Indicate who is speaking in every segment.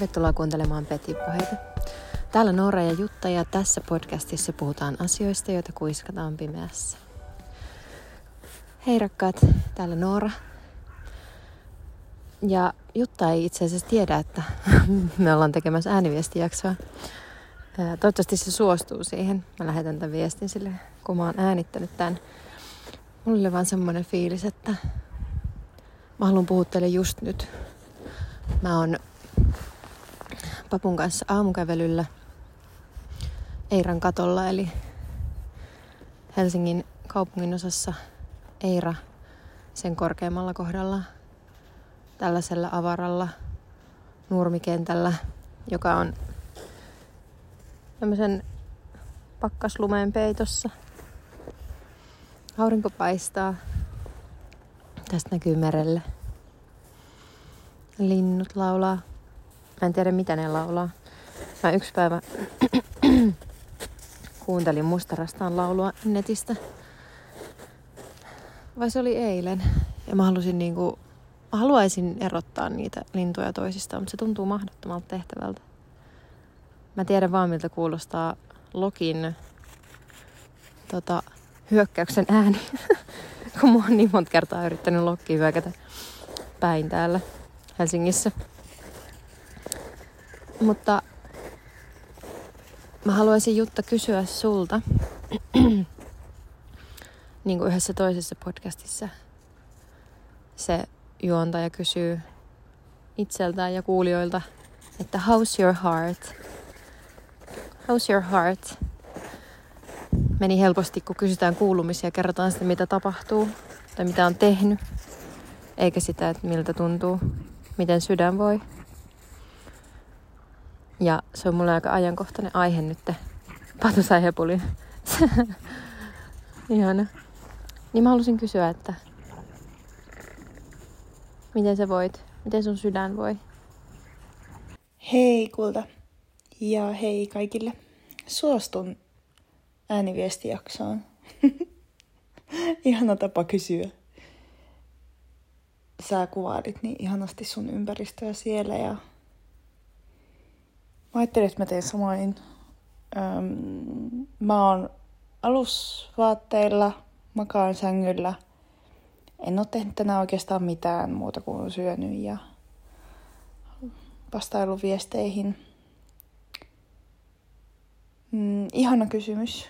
Speaker 1: Tervetuloa kuuntelemaan Peti puheita. Täällä Noora ja Jutta ja tässä podcastissa puhutaan asioista, joita kuiskataan pimeässä. Hei rakkaat, täällä Noora. Ja Jutta ei itse asiassa tiedä, että me ollaan tekemässä ääniviestijaksoa. Toivottavasti se suostuu siihen. Mä lähetän tämän viestin sille, kun mä oon äänittänyt tämän. Mulla oli vaan semmoinen fiilis, että mä haluan puhua teille just nyt. Mä oon papun kanssa aamukävelyllä Eiran katolla, eli Helsingin kaupungin osassa Eira sen korkeammalla kohdalla tällaisella avaralla nurmikentällä, joka on tämmöisen pakkaslumeen peitossa. Aurinko paistaa. Tästä näkyy merelle. Linnut laulaa. Mä en tiedä mitä ne laulaa. Mä yksi päivä kuuntelin mustarastaan laulua netistä. Vai se oli eilen. Ja mä halusin niinku, mä haluaisin erottaa niitä lintuja toisistaan, mutta se tuntuu mahdottomalta tehtävältä. Mä tiedän vaan miltä kuulostaa Lokin tota, hyökkäyksen ääni, kun mä oon niin monta kertaa yrittänyt Lokkiin hyökätä päin täällä Helsingissä. Mutta mä haluaisin Jutta kysyä sulta, niin kuin yhdessä toisessa podcastissa se juontaja kysyy itseltään ja kuulijoilta, että how's your heart? How's your heart? Meni helposti, kun kysytään kuulumisia ja kerrotaan sitä, mitä tapahtuu tai mitä on tehnyt, eikä sitä, että miltä tuntuu, miten sydän voi. Se on mulle aika ajankohtainen aihe nyt. Patu sai hepulin. Ihana. Niin mä halusin kysyä, että miten sä voit? Miten sun sydän voi?
Speaker 2: Hei kulta. Ja hei kaikille. Suostun ääniviestijaksoon. Ihana tapa kysyä. Sä kuvailit niin ihanasti sun ympäristöä siellä ja Mä ajattelin, että mä teen samoin. Öm, mä oon alusvaatteilla, makaan sängyllä. En oo tehnyt tänään oikeastaan mitään muuta kuin syönyt ja vastailu viesteihin. Mm, ihana kysymys.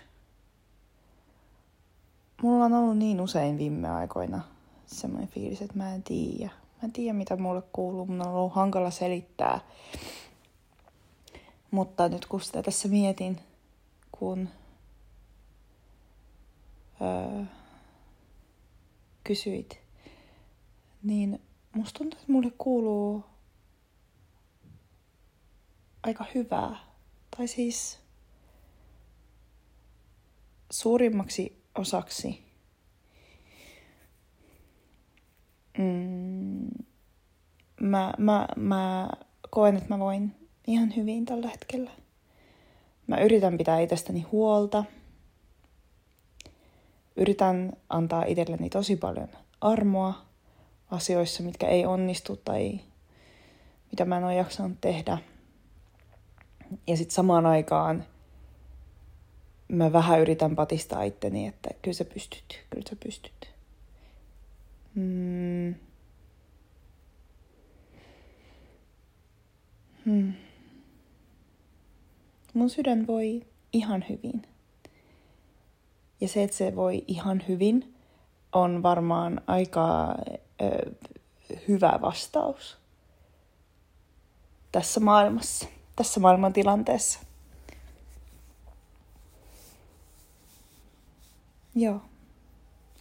Speaker 2: Mulla on ollut niin usein viime aikoina semmoinen fiilis, että mä en tiedä. Mä en tiedä, mitä mulle kuuluu. Mun on ollut hankala selittää mutta nyt kun sitä tässä mietin, kun öö, kysyit, niin musta tuntuu, että mulle kuuluu aika hyvää. Tai siis suurimmaksi osaksi mm, mä, mä, mä koen, että mä voin ihan hyvin tällä hetkellä. Mä yritän pitää itsestäni huolta. Yritän antaa itselleni tosi paljon armoa asioissa, mitkä ei onnistu tai mitä mä en ole jaksanut tehdä. Ja sitten samaan aikaan mä vähän yritän patistaa itteni, että kyllä sä pystyt, kyllä sä pystyt. Mm. Hmm mun sydän voi ihan hyvin. Ja se, että se voi ihan hyvin, on varmaan aika ö, hyvä vastaus tässä maailmassa, tässä maailman tilanteessa. Joo,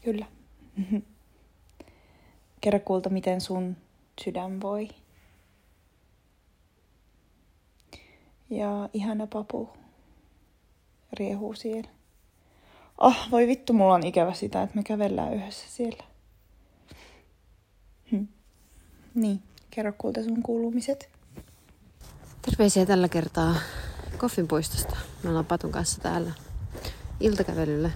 Speaker 2: kyllä. Kerro kulta, miten sun sydän voi. Ja ihana papu riehuu siellä. Oh, voi vittu, mulla on ikävä sitä, että me kävellään yhdessä siellä. Hm. Niin, kerro kulta sun kuulumiset.
Speaker 1: Terveisiä tällä kertaa Koffin puistosta. Me ollaan Patun kanssa täällä iltakävelyllä.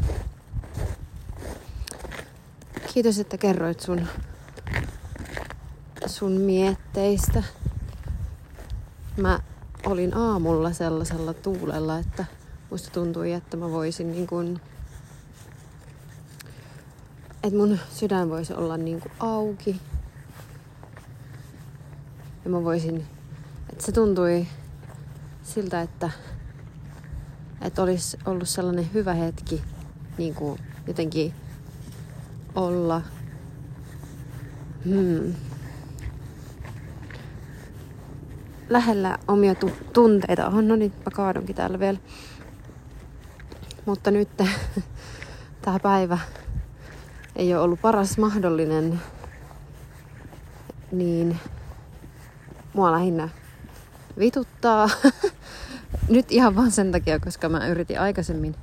Speaker 1: Kiitos, että kerroit sun, sun mietteistä mä olin aamulla sellaisella tuulella, että musta tuntui, että mä voisin niin kuin, että mun sydän voisi olla niin kuin auki. Ja mä voisin, että se tuntui siltä, että, että olisi ollut sellainen hyvä hetki niin kuin jotenkin olla hmm, lähellä omia tu- tunteita. Oh, no niin, mä kaadunkin täällä vielä. Mutta nyt tämä päivä ei ole ollut paras mahdollinen, niin mua lähinnä vituttaa. nyt ihan vaan sen takia, koska mä yritin aikaisemmin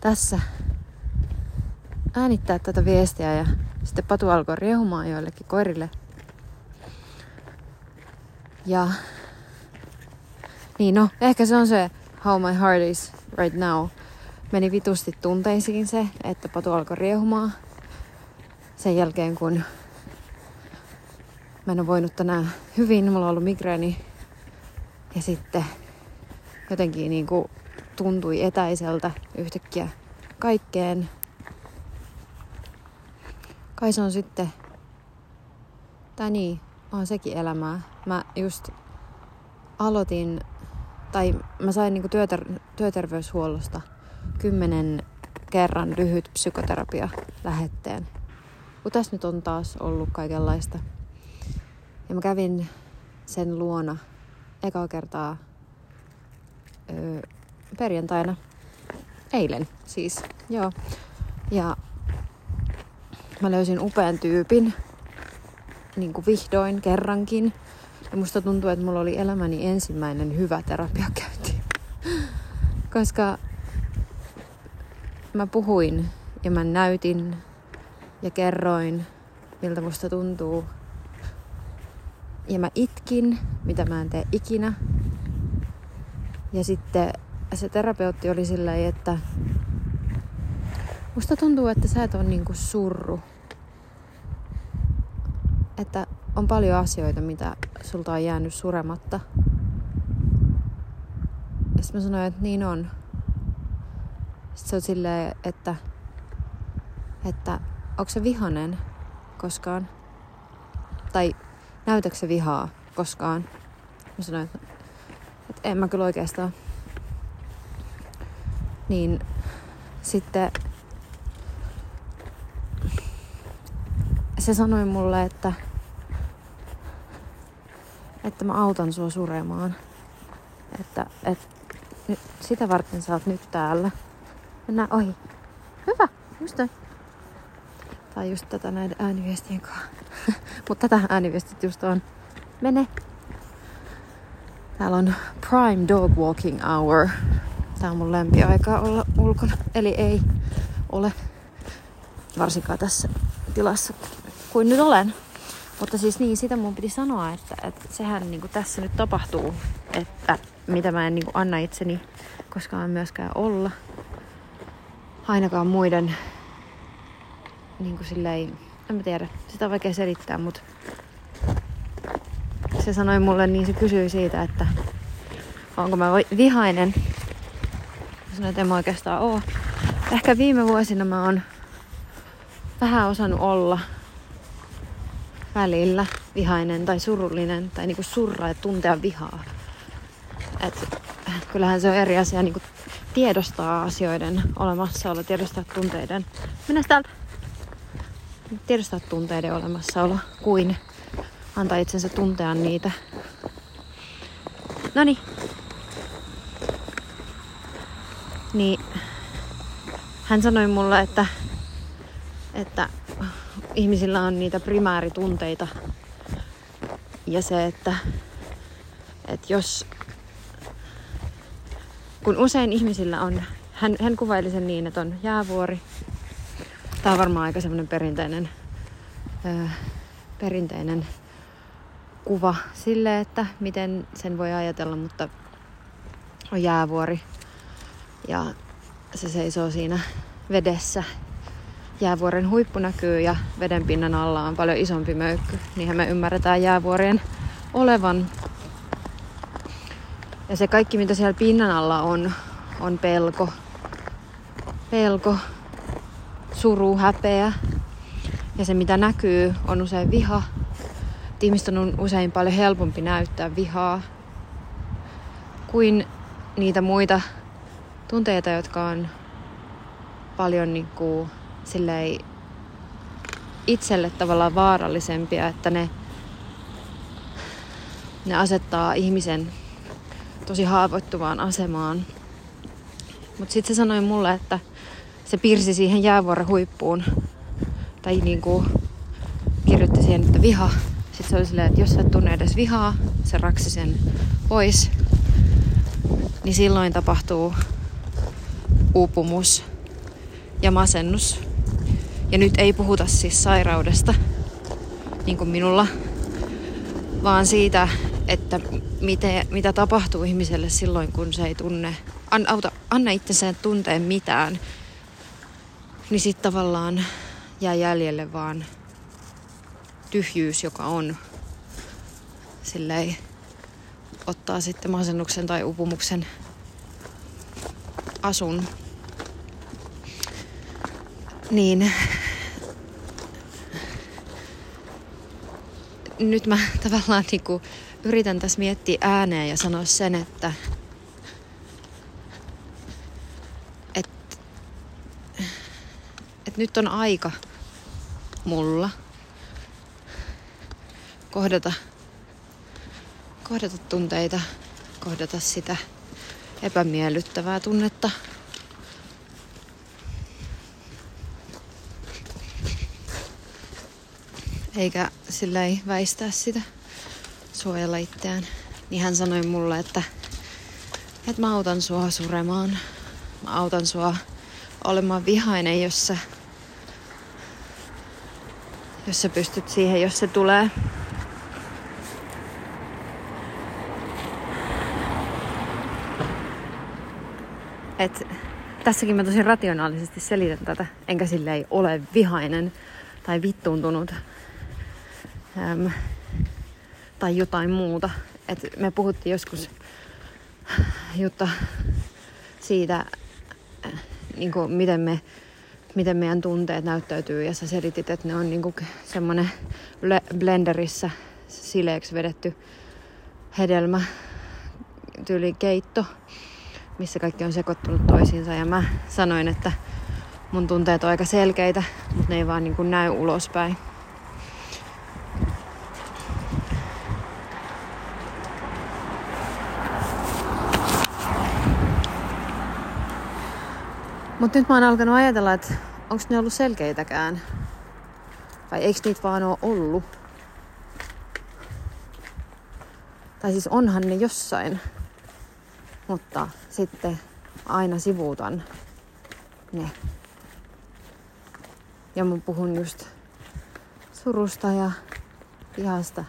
Speaker 1: tässä äänittää tätä viestiä ja sitten Patu alkoi riehumaan joillekin koirille. Ja niin no, ehkä se on se how my heart is right now. Meni vitusti tunteisiin se, että Patu alkoi riehumaan. Sen jälkeen kun mä en ole voinut tänään hyvin, mulla on ollut migreeni. Ja sitten jotenkin niin kuin tuntui etäiseltä yhtäkkiä kaikkeen kai se on sitten, tai niin, on sekin elämää. Mä just aloitin, tai mä sain niinku työter- työterveyshuollosta kymmenen kerran lyhyt psykoterapia lähetteen. Mutta tässä nyt on taas ollut kaikenlaista. Ja mä kävin sen luona eka kertaa öö, perjantaina. Eilen siis, joo. Ja mä löysin upean tyypin, niin kuin vihdoin kerrankin. Ja musta tuntuu, että mulla oli elämäni ensimmäinen hyvä terapiakäynti. Koska mä puhuin ja mä näytin ja kerroin, miltä musta tuntuu. Ja mä itkin, mitä mä en tee ikinä. Ja sitten se terapeutti oli silleen, että musta tuntuu, että sä et ole niinku surru että on paljon asioita, mitä sulta on jäänyt surematta. Ja sitten mä sanoin, että niin on. Sitten se on silleen, että, että onko se vihanen koskaan? Tai näytätkö se vihaa koskaan? Mä sanoin, että, että en mä kyllä oikeastaan. Niin sitten se sanoi mulle, että, että mä autan sua suremaan. Että, että nyt, sitä varten sä oot nyt täällä. Mennään ohi. Hyvä, just näin. Tai just tätä näiden ääniviestien kanssa. Mutta tätä ääniviestit just on. Mene. Täällä on prime dog walking hour. Tää on mun lempiaika olla ulkona. Eli ei ole varsinkaan tässä tilassa, kuin nyt olen. Mutta siis niin, sitä mun piti sanoa, että, että sehän niin kuin tässä nyt tapahtuu, että mitä mä en niin kuin anna itseni koskaan myöskään olla. Ainakaan muiden niin kuin silleen, en mä tiedä, sitä on vaikea selittää, mutta se sanoi mulle, niin se kysyi siitä, että onko mä vihainen. Mä sanoin, että en mä oikeastaan oo. Ehkä viime vuosina mä oon vähän osannut olla välillä vihainen tai surullinen tai niinku surra ja tuntea vihaa. Et, kyllähän se on eri asia niinku tiedostaa asioiden olemassaolo, tiedostaa tunteiden. Mennä täältä. Tiedostaa tunteiden olemassaolo kuin antaa itsensä tuntea niitä. Noni. Niin hän sanoi mulle, että, että ihmisillä on niitä primäärtunteita. Ja se, että, että jos... Kun usein ihmisillä on... Hän, hän kuvaili sen niin, että on jäävuori. Tämä on varmaan aika semmoinen perinteinen, perinteinen kuva sille, että miten sen voi ajatella, mutta on jäävuori. Ja se seisoo siinä vedessä jäävuoren huippu näkyy ja vedenpinnan alla on paljon isompi möykky. Niinhän me ymmärretään jäävuorien olevan. Ja se kaikki, mitä siellä pinnan alla on, on pelko. Pelko, suru, häpeä. Ja se, mitä näkyy, on usein viha. ihmisten on usein paljon helpompi näyttää vihaa kuin niitä muita tunteita, jotka on paljon niin kuin, silleen, itselle tavallaan vaarallisempia, että ne, ne asettaa ihmisen tosi haavoittuvaan asemaan. Mutta sitten se sanoi mulle, että se piirsi siihen jäävuoren huippuun, tai niin kuin kirjoitti siihen, että viha. Sitten se oli silleen, että jos sä et tunne edes vihaa, se raksi sen pois, niin silloin tapahtuu uupumus ja masennus. Ja nyt ei puhuta siis sairaudesta, niin kuin minulla, vaan siitä, että miten, mitä tapahtuu ihmiselle silloin, kun se ei tunne, an, auta, anna itsensä tunteen mitään, niin sitten tavallaan jää jäljelle vaan tyhjyys, joka on silleen ottaa sitten masennuksen tai upumuksen asun. Niin nyt mä tavallaan niinku yritän tässä miettiä ääneen ja sanoa sen, että et, et nyt on aika mulla kohdata, kohdata tunteita, kohdata sitä epämiellyttävää tunnetta. Eikä sillä ei väistää sitä, suojella itseään. Niin hän sanoi mulle, että, että mä autan sua suremaan. Mä autan sua olemaan vihainen, jos sä, jos sä pystyt siihen, jos se tulee. Et tässäkin mä tosi rationaalisesti selitän tätä, enkä sille ei ole vihainen tai vittuuntunut äm, tai jotain muuta. Et me puhuttiin joskus Jutta siitä, niin kuin miten, me, miten meidän tunteet näyttäytyy ja sä selitit, että ne on niin kuin semmoinen blenderissä sileeksi vedetty hedelmä, tyyli keitto, missä kaikki on sekoittunut toisiinsa. Ja mä sanoin, että mun tunteet on aika selkeitä, mutta ne ei vaan niin kuin näy ulospäin. Mutta nyt mä oon alkanut ajatella, että onko ne ollut selkeitäkään. Vai eikö niitä vaan ole ollut? Tai siis onhan ne jossain. Mutta sitten aina sivuutan ne. Ja mä puhun just surusta ja vihasta.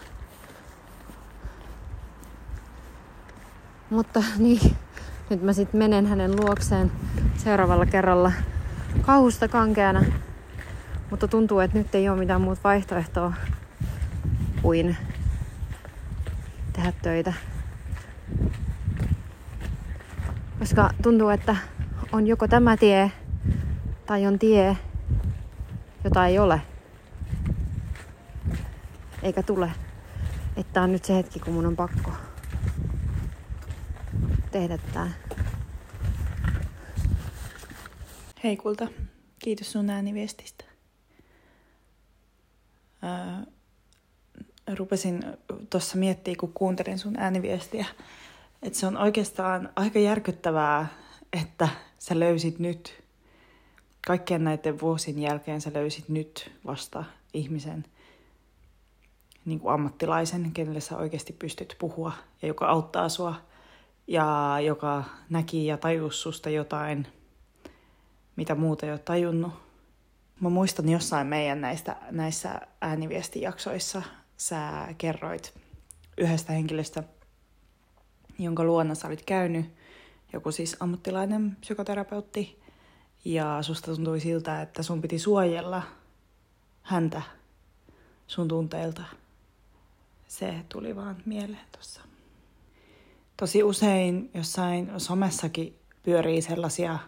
Speaker 1: Mutta niin, nyt mä sitten menen hänen luokseen seuraavalla kerralla kauhusta kankeana. Mutta tuntuu, että nyt ei ole mitään muuta vaihtoehtoa kuin tehdä töitä. Koska tuntuu, että on joko tämä tie tai on tie, jota ei ole. Eikä tule. Että on nyt se hetki, kun mun on pakko tehdä tää.
Speaker 2: Hei kulta, kiitos sun ääniviestistä. Öö, rupesin tuossa miettimään, kun kuuntelin sun ääniviestiä, että se on oikeastaan aika järkyttävää, että sä löysit nyt, kaikkien näiden vuosien jälkeen sä löysit nyt vasta ihmisen, niin kuin ammattilaisen, kenelle sä oikeasti pystyt puhua ja joka auttaa sua ja joka näki ja tajusi susta jotain – mitä muuta ei ole tajunnut. Mä muistan jossain meidän näistä, näissä ääniviestijaksoissa sä kerroit yhdestä henkilöstä, jonka luona sä olit käynyt, joku siis ammattilainen psykoterapeutti, ja susta tuntui siltä, että sun piti suojella häntä sun tunteilta. Se tuli vaan mieleen tuossa. Tosi usein jossain somessakin pyörii sellaisia,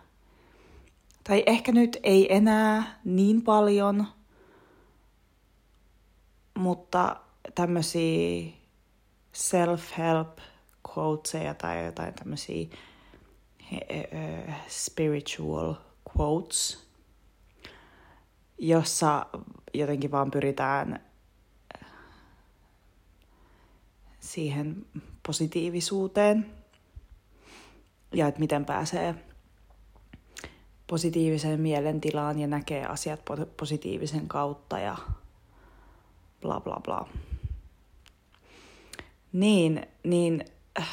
Speaker 2: tai ehkä nyt ei enää niin paljon, mutta tämmöisiä self-help quoteseja tai jotain tämmöisiä spiritual quotes, jossa jotenkin vaan pyritään siihen positiivisuuteen ja että miten pääsee positiiviseen mielentilaan ja näkee asiat positiivisen kautta ja bla bla bla. Niin, niin äh,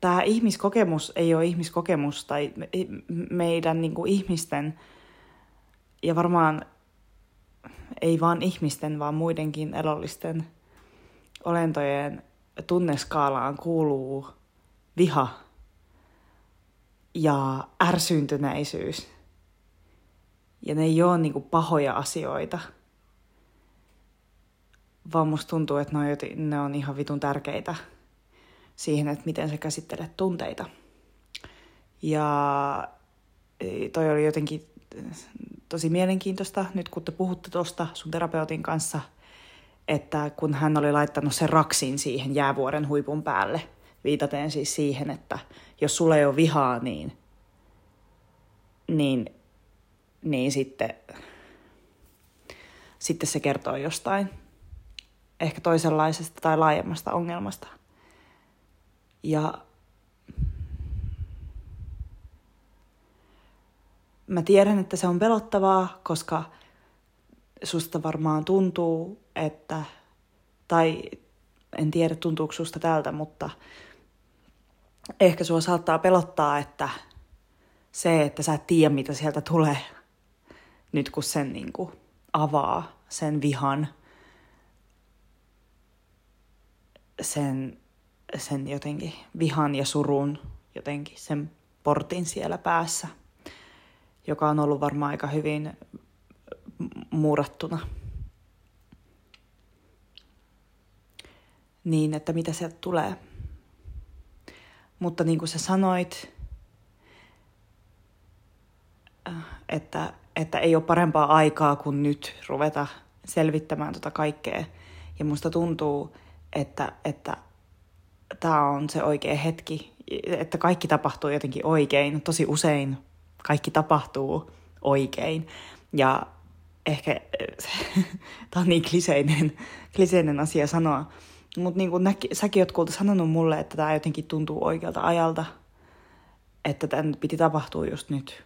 Speaker 2: tämä ihmiskokemus ei ole ihmiskokemus tai meidän niin kuin ihmisten ja varmaan ei vaan ihmisten, vaan muidenkin elollisten olentojen tunneskaalaan kuuluu viha ja ärsyyntyneisyys. Ja ne ei ole kuin pahoja asioita, vaan musta tuntuu, että ne on, ne on ihan vitun tärkeitä siihen, että miten sä käsittelet tunteita. Ja e, toi oli jotenkin tosi mielenkiintoista, nyt kun te puhutte tuosta sun terapeutin kanssa, että kun hän oli laittanut sen raksin siihen jäävuoren huipun päälle, viitaten siis siihen, että jos sulla ei ole vihaa, niin, niin, niin sitten, sitten se kertoo jostain ehkä toisenlaisesta tai laajemmasta ongelmasta. Ja mä tiedän, että se on pelottavaa, koska susta varmaan tuntuu, että, tai en tiedä tuntuuko susta tältä, mutta ehkä sua saattaa pelottaa, että se, että sä et tiedä, mitä sieltä tulee, nyt kun sen niin kuin avaa, sen vihan, sen, sen jotenkin vihan ja surun, jotenkin sen portin siellä päässä, joka on ollut varmaan aika hyvin muurattuna. Niin, että mitä sieltä tulee. Mutta niin kuin sä sanoit, äh, että, että ei ole parempaa aikaa kuin nyt ruveta selvittämään tota kaikkea. Ja musta tuntuu, että, että tämä on se oikea hetki, että kaikki tapahtuu jotenkin oikein. Tosi usein kaikki tapahtuu oikein. Ja ehkä tämä on niin kliseinen, kliseinen asia sanoa, mutta niin kuin näki, säkin oot kuulta sanonut mulle, että tämä jotenkin tuntuu oikealta ajalta, että tämän piti tapahtua just nyt.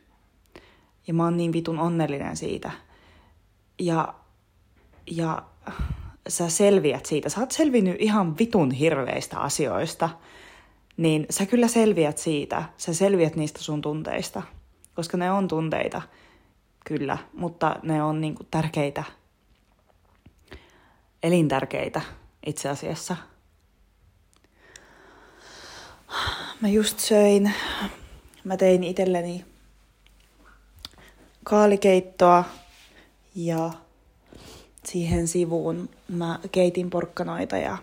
Speaker 2: Ja mä oon niin vitun onnellinen siitä. Ja, ja sä selviät siitä. Sä oot selvinnyt ihan vitun hirveistä asioista, niin sä kyllä selviät siitä. Sä selviät niistä sun tunteista, koska ne on tunteita, kyllä, mutta ne on niinku tärkeitä, elintärkeitä itse asiassa. Mä just söin, mä tein itselleni kaalikeittoa ja siihen sivuun mä keitin porkkanoita ja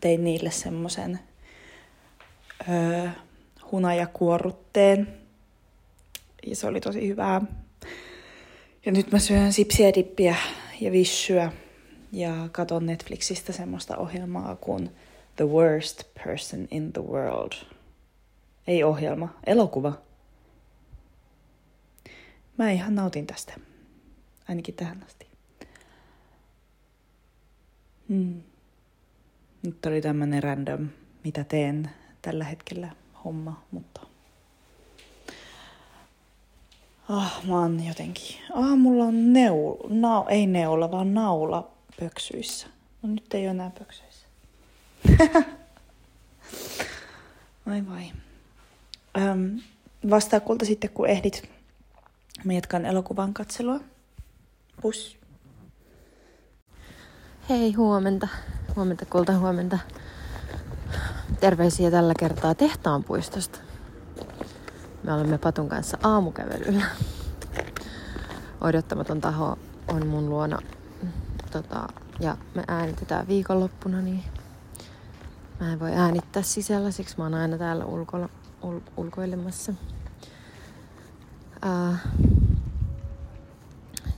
Speaker 2: tein niille semmoisen öö, hunajakuorrutteen. Ja se oli tosi hyvää. Ja nyt mä syön sipsiä, dippiä ja vissyä ja katon Netflixistä semmoista ohjelmaa kuin The Worst Person in the World. Ei ohjelma, elokuva. Mä ihan nautin tästä. Ainakin tähän asti. Hmm. Nyt oli tämmönen random, mitä teen tällä hetkellä homma, mutta... Ah, mä oon jotenkin... Ah, mulla on neula, na, ei neula, vaan naula pöksyissä. No nyt ei ole enää pöksyissä. Vai vai. Öm, vastaa kulta sitten, kun ehdit. Mä jatkan elokuvan katselua. Pus.
Speaker 1: Hei, huomenta. Huomenta, kulta, huomenta. Terveisiä tällä kertaa tehtaanpuistosta. Me olemme Patun kanssa aamukävelyllä. Odottamaton taho on mun luona tota, ja me äänitetään viikonloppuna, niin Mä en voi äänittää sisällä, siksi mä oon aina täällä ulko, ul, ulkoilemassa. Uh,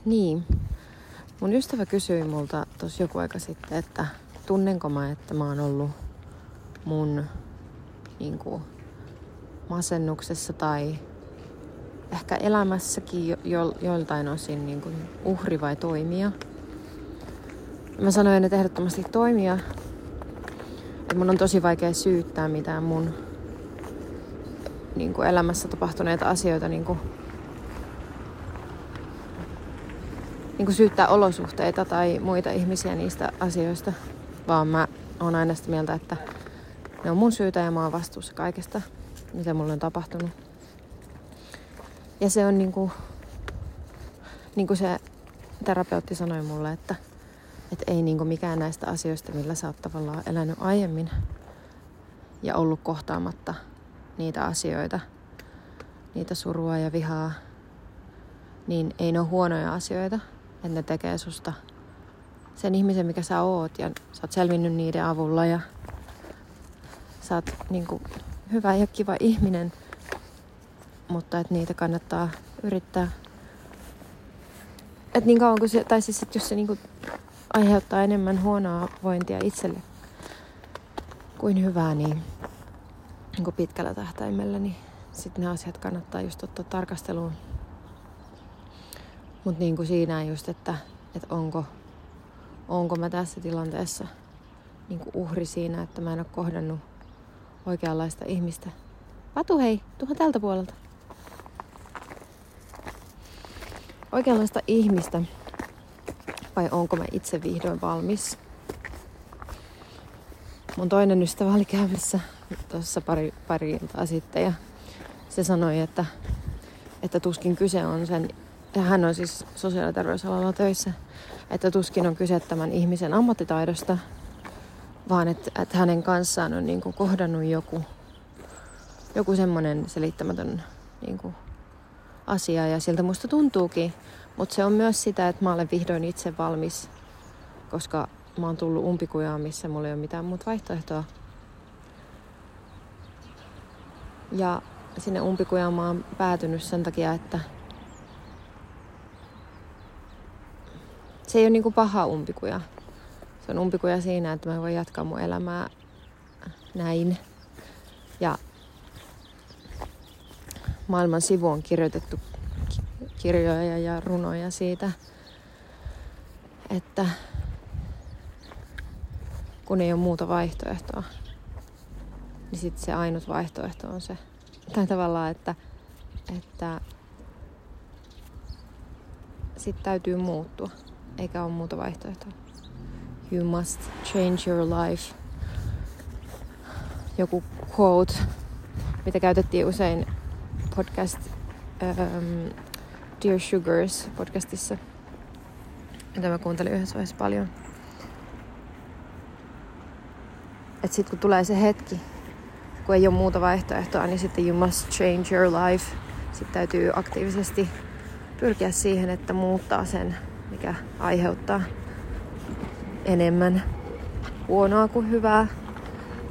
Speaker 1: niin. Mun ystävä kysyi multa tuossa joku aika sitten, että tunnenko mä, että mä oon ollut mun niin kuin, masennuksessa tai ehkä elämässäkin jo, jo, joiltain osin niin kuin uhri vai toimija. Mä sanoin, että ehdottomasti toimia. Että mun on tosi vaikea syyttää mitään mun niin kuin elämässä tapahtuneita asioita niin kuin, niin kuin syyttää olosuhteita tai muita ihmisiä niistä asioista, vaan mä oon aina sitä mieltä, että ne on mun syytä ja mä oon vastuussa kaikesta, mitä mulle on tapahtunut. Ja se on niinku, niin kuin se terapeutti sanoi mulle, että, että ei niinku mikään näistä asioista, millä sä oot tavallaan elänyt aiemmin ja ollut kohtaamatta niitä asioita, niitä surua ja vihaa, niin ei ne ole huonoja asioita, että ne tekee susta sen ihmisen, mikä sä oot ja sä oot selvinnyt niiden avulla ja sä oot niin kuin, hyvä ja kiva ihminen, mutta että niitä kannattaa yrittää. Että niin kauan kuin se, tai siis jos se niin kuin aiheuttaa enemmän huonoa vointia itselle kuin hyvää, niin, niin kuin pitkällä tähtäimellä, niin sitten ne asiat kannattaa just ottaa tarkasteluun. Mutta niin kuin siinä just, että, että onko, onko mä tässä tilanteessa niin kuin uhri siinä, että mä en ole kohdannut oikeanlaista ihmistä. Patu hei, tuohon tältä puolelta. Oikeanlaista ihmistä. Vai onko mä itse vihdoin valmis? Mun toinen ystävä oli käymässä tuossa pari, pari iltaa sitten ja se sanoi, että, että tuskin kyse on sen, ja hän on siis sosiaali- ja terveysalalla töissä, että tuskin on kyse tämän ihmisen ammattitaidosta, vaan että, että hänen kanssaan on niin kuin kohdannut joku, joku semmoinen selittämätön niin kuin asia ja siltä musta tuntuukin. Mutta se on myös sitä, että mä olen vihdoin itse valmis, koska mä oon tullut umpikujaan, missä mulla ei ole mitään muuta vaihtoehtoa. Ja sinne umpikujaan mä oon päätynyt sen takia, että se ei ole niinku paha umpikuja se on umpikuja siinä, että mä voin jatkaa mun elämää näin. Ja maailman sivu on kirjoitettu kirjoja ja runoja siitä, että kun ei ole muuta vaihtoehtoa, niin sitten se ainut vaihtoehto on se. Tai tavallaan, että, että sitten täytyy muuttua, eikä ole muuta vaihtoehtoa. You must change your life. Joku quote, mitä käytettiin usein podcast um, Dear Sugars podcastissa, mitä mä kuuntelin yhdessä vaiheessa paljon. Että sitten kun tulee se hetki, kun ei ole muuta vaihtoehtoa, niin sitten you must change your life. Sitten täytyy aktiivisesti pyrkiä siihen, että muuttaa sen, mikä aiheuttaa enemmän huonoa kuin hyvää.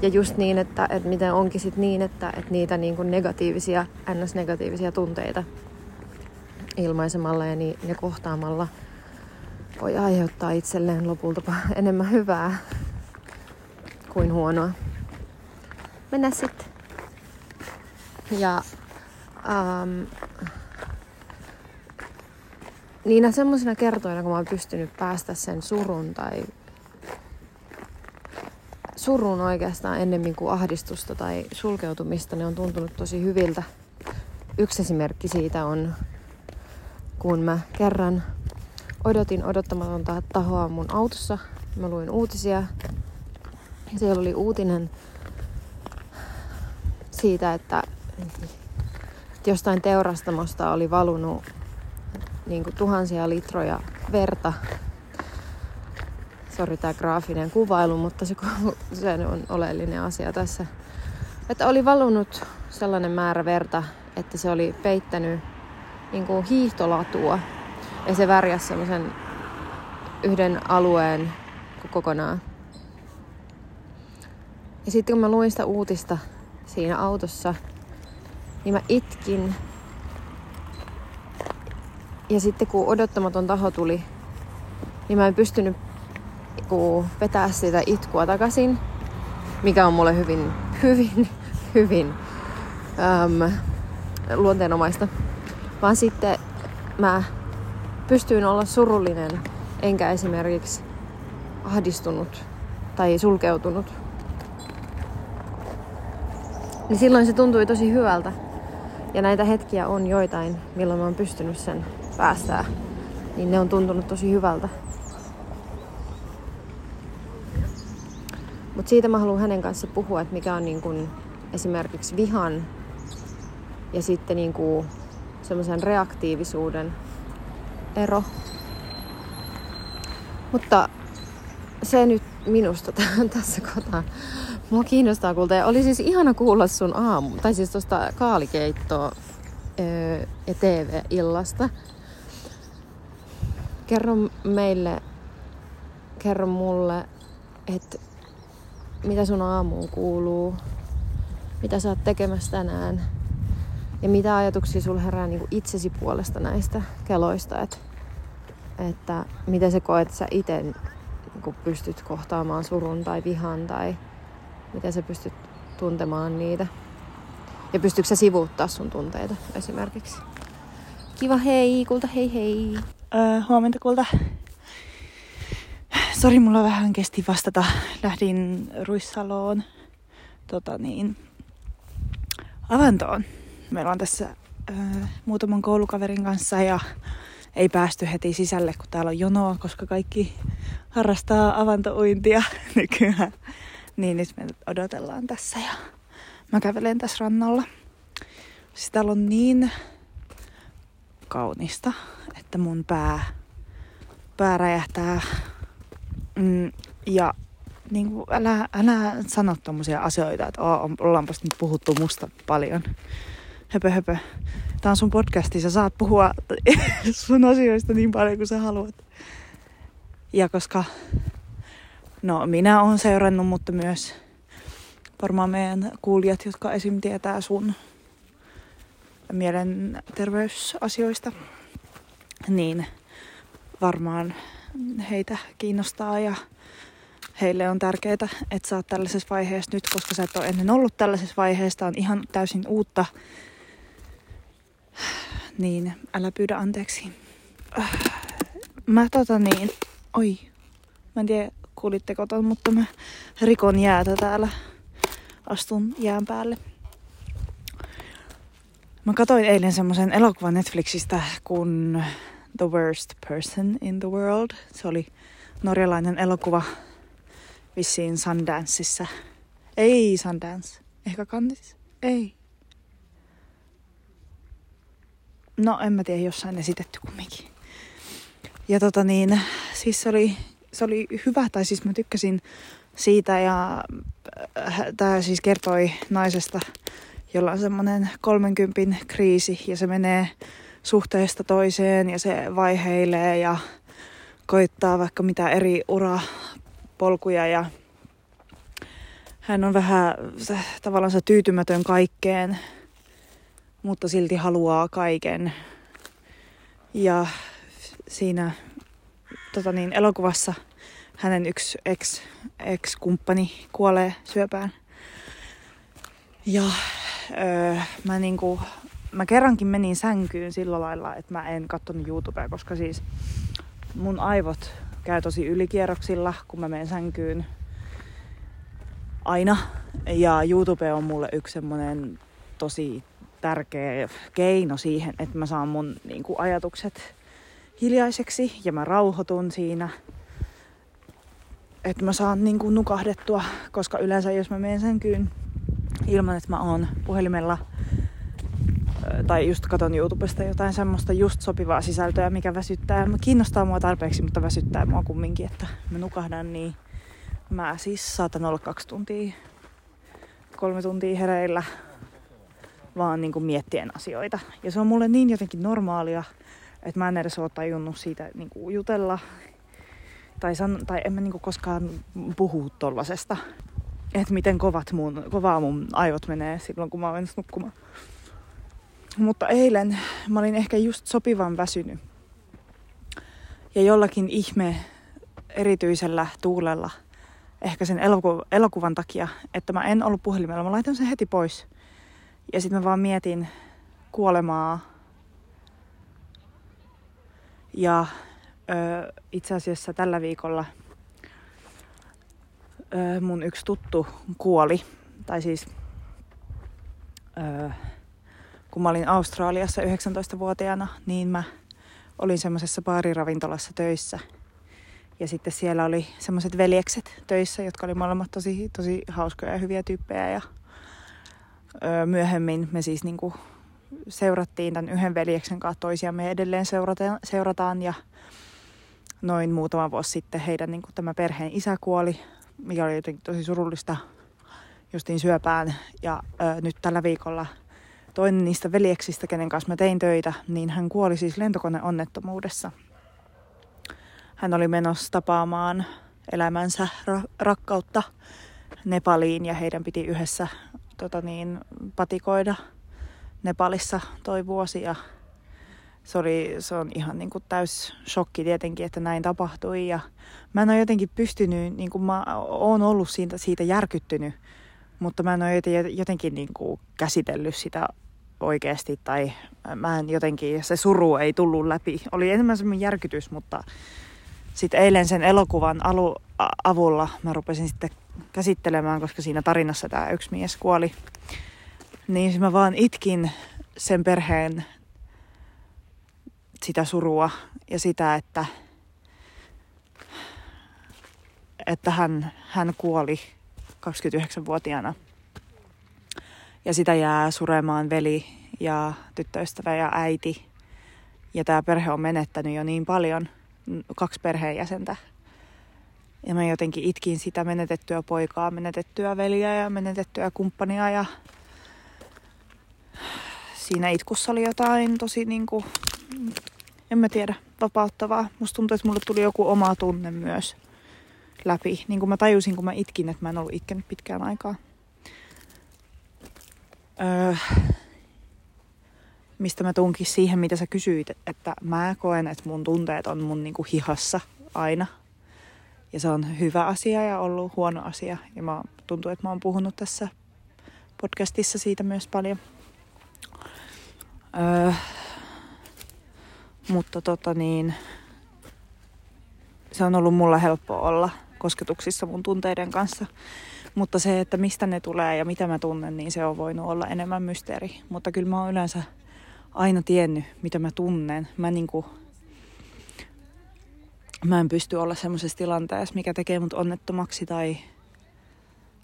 Speaker 1: Ja just niin, että, että miten onkin sit niin, että, että niitä niin kuin negatiivisia, ns-negatiivisia tunteita ilmaisemalla ja ni, ne kohtaamalla voi aiheuttaa itselleen lopulta enemmän hyvää kuin huonoa. Mennä sitten. Ja um, niinä semmoisina kertoina, kun mä oon pystynyt päästä sen surun tai surun oikeastaan ennemmin kuin ahdistusta tai sulkeutumista. Ne on tuntunut tosi hyviltä. Yksi esimerkki siitä on, kun mä kerran odotin odottamatonta tahoa mun autossa. Mä luin uutisia. Siellä oli uutinen siitä, että jostain teurastamosta oli valunut niin kuin tuhansia litroja verta sori tämä graafinen kuvailu, mutta se, se on oleellinen asia tässä. Että oli valunut sellainen määrä verta, että se oli peittänyt niin kuin hiihtolatua ja se värjäsi semmoisen yhden alueen kokonaan. Ja sitten kun mä luin sitä uutista siinä autossa, niin mä itkin. Ja sitten kun odottamaton taho tuli, niin mä en pystynyt vetää sitä itkua takaisin, mikä on mulle hyvin, hyvin, hyvin äm, luonteenomaista. Vaan sitten mä pystyin olla surullinen, enkä esimerkiksi ahdistunut tai sulkeutunut. Niin silloin se tuntui tosi hyvältä. Ja näitä hetkiä on joitain, milloin mä oon pystynyt sen päästää. Niin ne on tuntunut tosi hyvältä. Mutta siitä mä haluan hänen kanssa puhua, että mikä on niin kun esimerkiksi vihan ja sitten niin semmoisen reaktiivisuuden ero. Mutta se nyt minusta tässä kohtaa. Mua kiinnostaa kuulta. Ja oli siis ihana kuulla sun aamu, tai siis tuosta kaalikeittoa ja TV-illasta. Kerro meille, kerro mulle, että mitä sun aamuun kuuluu, mitä sä oot tekemässä tänään ja mitä ajatuksia sulla herää niin itsesi puolesta näistä keloista, että, että miten sä koet, että sä itse niin pystyt kohtaamaan surun tai vihan tai miten sä pystyt tuntemaan niitä. Ja pystytkö sä sivuuttaa sun tunteita esimerkiksi? Kiva hei, kulta hei hei.
Speaker 2: Öö, huomenta kulta. Sori, mulla vähän kesti vastata. Lähdin Ruissaloon tota niin, avantoon. Meillä on tässä öö, muutaman koulukaverin kanssa ja ei päästy heti sisälle, kun täällä on jonoa, koska kaikki harrastaa avantouintia nykyään. Niin nyt me odotellaan tässä ja mä kävelen tässä rannalla. Siis täällä on niin kaunista, että mun pää, pää räjähtää Mm, ja niin kuin, älä, älä sano tommosia asioita, että oh, ollaanpas nyt puhuttu musta paljon. Höpö, höpö. Tää on sun podcasti, sä saat puhua sun asioista niin paljon kuin sä haluat. Ja koska, no minä olen seurannut, mutta myös varmaan meidän kuulijat, jotka esim. tietää sun mielenterveysasioista, niin varmaan heitä kiinnostaa ja heille on tärkeää, että sä oot tällaisessa vaiheessa nyt, koska sä et ole ennen ollut tällaisessa vaiheessa, on ihan täysin uutta. Niin, älä pyydä anteeksi. Mä tota niin, oi, mä en tiedä kuulitteko ton, mutta mä rikon jäätä täällä. Astun jään päälle. Mä katsoin eilen semmoisen elokuvan Netflixistä, kun The Worst Person in the World. Se oli norjalainen elokuva vissiin Sundanceissa. Ei Sundance. Ehkä Cannes? Ei. No en mä tiedä, jossain esitetty kumminkin. Ja tota niin, siis se oli, se oli hyvä, tai siis mä tykkäsin siitä ja äh, tämä siis kertoi naisesta, jolla on semmoinen 30 kriisi ja se menee suhteesta toiseen ja se vaiheilee ja koittaa vaikka mitä eri urapolkuja ja hän on vähän tavallaan tyytymätön kaikkeen, mutta silti haluaa kaiken. Ja siinä tota niin, elokuvassa hänen yksi ex, ex-kumppani kuolee syöpään. Ja öö, mä niinku mä kerrankin menin sänkyyn sillä lailla, että mä en katsonut YouTubea, koska siis mun aivot käy tosi ylikierroksilla, kun mä menen sänkyyn aina. Ja YouTube on mulle yksi semmonen tosi tärkeä keino siihen, että mä saan mun niin kuin, ajatukset hiljaiseksi ja mä rauhoitun siinä. Että mä saan niin kuin, nukahdettua, koska yleensä jos mä menen sänkyyn ilman, että mä oon puhelimella tai just katon YouTubesta jotain semmoista just sopivaa sisältöä, mikä väsyttää. Kiinnostaa mua tarpeeksi, mutta väsyttää mua kumminkin, että mä nukahdan, niin mä siis saatan olla kaksi tuntia, kolme tuntia hereillä vaan niin kuin miettien asioita. Ja se on mulle niin jotenkin normaalia, että mä en edes ole tajunnut siitä niin kuin jutella. Tai, san, tai en mä niin kuin koskaan puhu tollasesta. että miten kovat mun, kovaa mun aivot menee silloin, kun mä oon nukkumaan. Mutta eilen mä olin ehkä just sopivan väsynyt. Ja jollakin ihme erityisellä tuulella, ehkä sen eloku- elokuvan takia, että mä en ollut puhelimella. Mä laitan sen heti pois. Ja sitten mä vaan mietin kuolemaa. Ja ö, itse asiassa tällä viikolla ö, mun yksi tuttu kuoli. Tai siis ö, kun mä olin Australiassa 19-vuotiaana, niin mä olin semmoisessa baariravintolassa töissä. Ja sitten siellä oli semmoiset veljekset töissä, jotka oli molemmat tosi, tosi hauskoja ja hyviä tyyppejä. Ja öö, myöhemmin me siis niinku seurattiin tämän yhden veljeksen kanssa toisiamme edelleen seurataan, seurataan ja noin muutama vuosi sitten heidän niin kuin tämä perheen isä kuoli, mikä oli jotenkin tosi surullista justiin syöpään. Ja ö, nyt tällä viikolla toinen niistä veljeksistä, kenen kanssa mä tein töitä, niin hän kuoli siis lentokoneonnettomuudessa. Hän oli menossa tapaamaan elämänsä ra- rakkautta Nepaliin ja heidän piti yhdessä tota niin, patikoida Nepalissa toi vuosi ja se, oli, se on ihan niin kuin täys shokki tietenkin, että näin tapahtui. Ja mä en ole jotenkin pystynyt, niin kuin mä oon ollut siitä, siitä järkyttynyt, mutta mä en ole jotenkin niin kuin käsitellyt sitä oikeasti tai mä en jotenkin, se suru ei tullut läpi. Oli enemmän semmoinen järkytys, mutta sitten eilen sen elokuvan alu, avulla mä rupesin sitten käsittelemään, koska siinä tarinassa tämä yksi mies kuoli. Niin mä vaan itkin sen perheen sitä surua ja sitä, että, että hän, hän kuoli 29-vuotiaana. Ja sitä jää suremaan veli ja tyttöystävä ja äiti. Ja tämä perhe on menettänyt jo niin paljon, kaksi perheenjäsentä. Ja mä jotenkin itkin sitä menetettyä poikaa, menetettyä veliä ja menetettyä kumppania. Ja siinä itkussa oli jotain tosi niinku en mä tiedä, vapauttavaa. Musta tuntuu, että mulle tuli joku oma tunne myös läpi. Niin kuin mä tajusin, kun mä itkin, että mä en ollut itkenyt pitkään aikaa. Öö, mistä mä tunkin siihen, mitä sä kysyit, että mä koen, että mun tunteet on mun niinku hihassa aina. Ja se on hyvä asia ja ollut huono asia. Ja mä tuntuu, että mä oon puhunut tässä podcastissa siitä myös paljon. Öö, mutta tota niin, se on ollut mulla helppo olla kosketuksissa mun tunteiden kanssa. Mutta se, että mistä ne tulee ja mitä mä tunnen, niin se on voinut olla enemmän mysteeri. Mutta kyllä mä oon yleensä aina tiennyt, mitä mä tunnen. Mä niinku, mä en pysty olla semmoisessa tilanteessa, mikä tekee mut onnettomaksi tai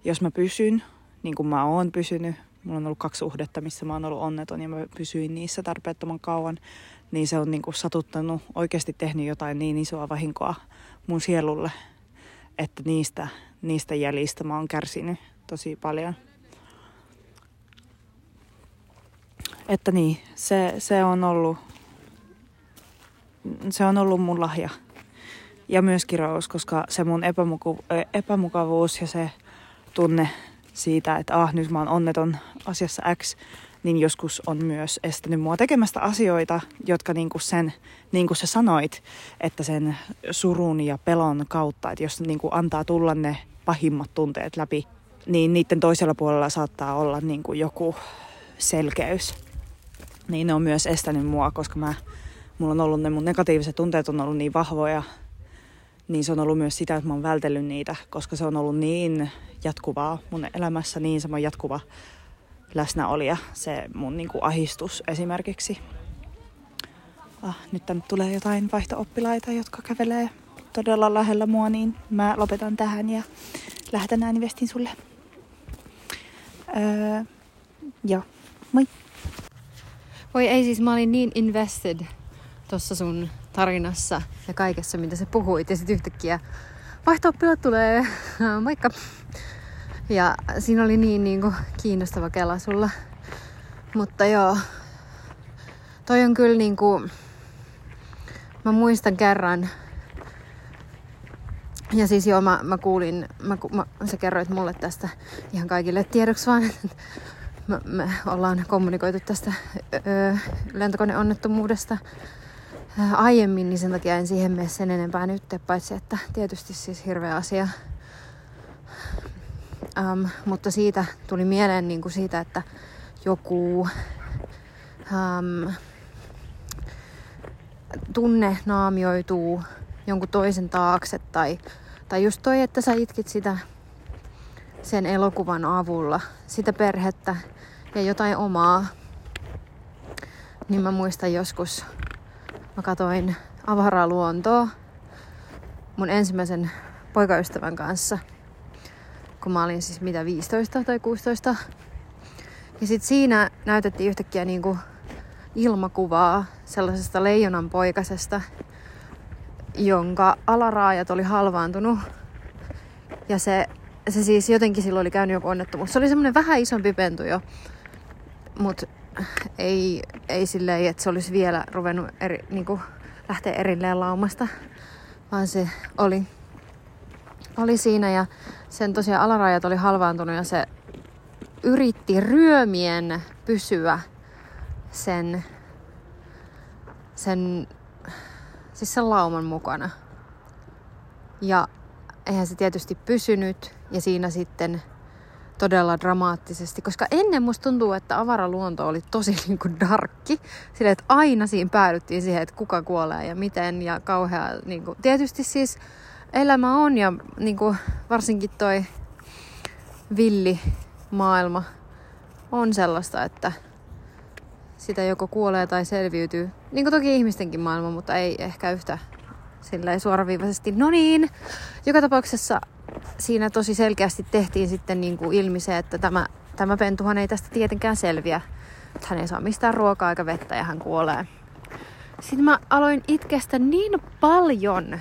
Speaker 2: jos mä pysyn, niin kuin mä oon pysynyt, mulla on ollut kaksi suhdetta, missä mä oon ollut onneton ja mä pysyin niissä tarpeettoman kauan, niin se on niin kuin satuttanut, oikeasti tehnyt jotain niin isoa vahinkoa mun sielulle, että niistä, niistä jäljistä mä oon kärsinyt tosi paljon. Että niin, se, se on ollut, se on ollut mun lahja. Ja myös kirous, koska se mun epämuku, epämukavuus ja se tunne siitä, että ah, nyt mä oon onneton asiassa X, niin joskus on myös estänyt mua tekemästä asioita, jotka niin kuin sen, niin kuin sä sanoit, että sen surun ja pelon kautta, että jos niin kuin antaa tulla ne pahimmat tunteet läpi, niin niiden toisella puolella saattaa olla niin kuin joku selkeys. Niin ne on myös estänyt mua, koska mä, mulla on ollut ne mun negatiiviset tunteet on ollut niin vahvoja, niin se on ollut myös sitä, että mä oon vältellyt niitä, koska se on ollut niin jatkuvaa mun elämässä, niin semmoinen jatkuva läsnäolija, se mun niin kuin ahistus esimerkiksi. Ah, nyt tänne tulee jotain vaihtooppilaita, jotka kävelee todella lähellä mua, niin mä lopetan tähän ja lähetän ääniviestin sulle. Öö, joo, moi!
Speaker 1: Voi ei siis, mä olin niin invested tuossa sun tarinassa ja kaikessa, mitä sä puhuit. Ja sitten yhtäkkiä vaihto tulee, moikka! Ja siinä oli niin, niin kuin, kiinnostava kela sulla. Mutta joo, toi on kyllä niin kuin, mä muistan kerran, Ja siis joo, mä, mä kuulin, mä, mä, sä kerroit mulle tästä ihan kaikille tiedoksi vaan, että me, me ollaan kommunikoitu tästä öö, lentokoneonnettomuudesta aiemmin, niin sen takia en siihen mene sen enempää nyt, paitsi että tietysti siis hirveä asia. Um, mutta siitä tuli mieleen niin kuin siitä, että joku um, tunne naamioituu jonkun toisen taakse tai, tai just toi, että sä itkit sitä sen elokuvan avulla, sitä perhettä ja jotain omaa. Niin mä muistan joskus, mä katoin avaraa luontoa mun ensimmäisen poikaystävän kanssa, kun mä olin siis mitä 15 tai 16. Ja sit siinä näytettiin yhtäkkiä niinku ilmakuvaa sellaisesta leijonan poikasesta, jonka alaraajat oli halvaantunut. Ja se, se siis jotenkin silloin oli käynyt joku onnettomuus. Se oli semmoinen vähän isompi pentu jo, mutta ei, ei silleen, että se olisi vielä ruvennut eri, niin kuin lähteä erilleen laumasta, vaan se oli, oli siinä ja sen tosiaan alarajat oli halvaantunut ja se yritti ryömien pysyä sen, sen, siis sen lauman mukana. Ja eihän se tietysti pysynyt ja siinä sitten todella dramaattisesti, koska ennen musta tuntuu, että avaraluonto oli tosi niin kuin darkki. Silleen, että aina siinä päädyttiin siihen, että kuka kuolee ja miten ja kauhea. Niin kuin, tietysti siis elämä on ja niin kuin, varsinkin toi villi maailma on sellaista, että sitä joko kuolee tai selviytyy. Niin kuin toki ihmistenkin maailma, mutta ei ehkä yhtä silleen suoraviivaisesti. No niin, joka tapauksessa siinä tosi selkeästi tehtiin sitten niin kuin ilmi se, että tämä, tämä pentuhan ei tästä tietenkään selviä. Hän ei saa mistään ruokaa eikä vettä ja hän kuolee. Sitten mä aloin itkestä niin paljon,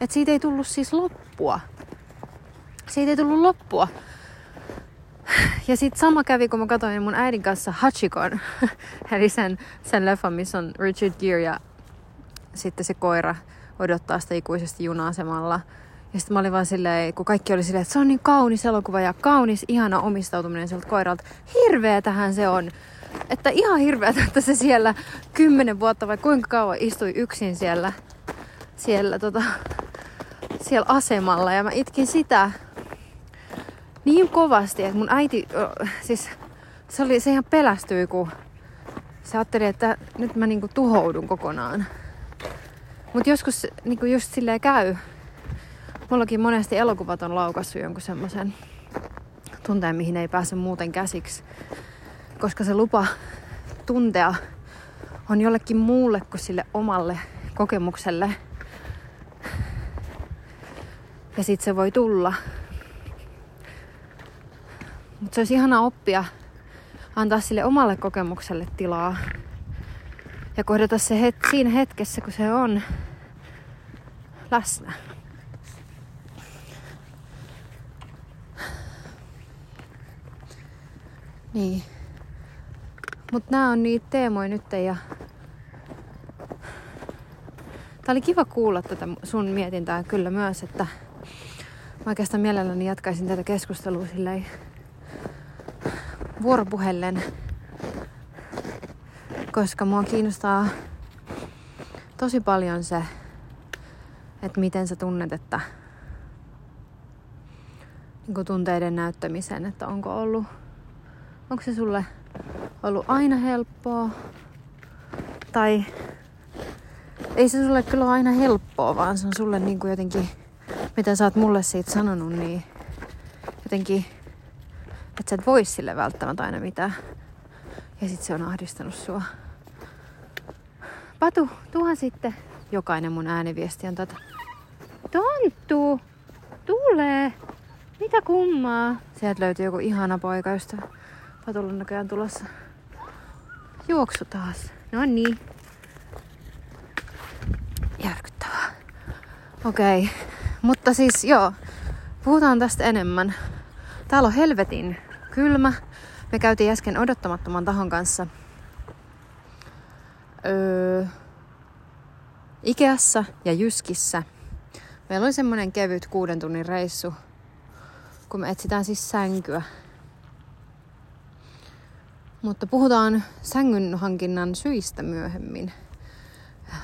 Speaker 1: että siitä ei tullut siis loppua. Siitä ei tullut loppua. Ja sitten sama kävi, kun mä katsoin mun äidin kanssa Hachikon, eli sen, sen leffan, missä on Richard Gere ja sitten se koira odottaa sitä ikuisesti juna-asemalla. Ja sitten mä olin vaan silleen, kun kaikki oli silleen, että se on niin kaunis elokuva ja kaunis, ihana omistautuminen sieltä koiralta. Hirveetähän se on. Että ihan hirveetä, että se siellä kymmenen vuotta vai kuinka kauan istui yksin siellä, siellä, tota, siellä asemalla. Ja mä itkin sitä niin kovasti, että mun äiti, siis se, oli, se ihan pelästyi, kun se ajatteli, että nyt mä niinku tuhoudun kokonaan. Mutta joskus niinku just silleen käy. Mullakin monesti elokuvat on laukassut jonkun semmoisen tunteen, mihin ei pääse muuten käsiksi. Koska se lupa tuntea on jollekin muulle kuin sille omalle kokemukselle. Ja sit se voi tulla mutta se olisi ihana oppia antaa sille omalle kokemukselle tilaa. Ja kohdata se het- siinä hetkessä, kun se on läsnä. Niin. Mutta nämä on niitä teemoja nyt ja Tää oli kiva kuulla tätä sun mietintää kyllä myös, että mä oikeastaan mielelläni jatkaisin tätä keskustelua silleen vuoropuhellen, koska mua kiinnostaa tosi paljon se, että miten sä tunnet, että niin tunteiden näyttämisen, että onko ollut, onko se sulle ollut aina helppoa tai ei se sulle kyllä aina helppoa, vaan se on sulle niin kuin jotenkin, mitä sä oot mulle siitä sanonut, niin jotenkin että sä et voi sille välttämättä aina mitään. Ja sit se on ahdistanut sua. Patu, tuhan sitten. Jokainen mun ääniviesti on tätä. Tonttu! Tulee! Mitä kummaa? Sieltä löytyy joku ihana poikaystävä. Patulla näköjään tulossa. Juoksu taas. No niin. Järkyttävää. Okei. Okay. Mutta siis joo, puhutaan tästä enemmän. Täällä on helvetin kylmä. Me käytiin äsken odottamattoman tahon kanssa öö, Ikeassa ja Jyskissä Meillä oli semmonen kevyt kuuden tunnin reissu, kun me etsitään siis sänkyä. Mutta puhutaan sängyn hankinnan syistä myöhemmin.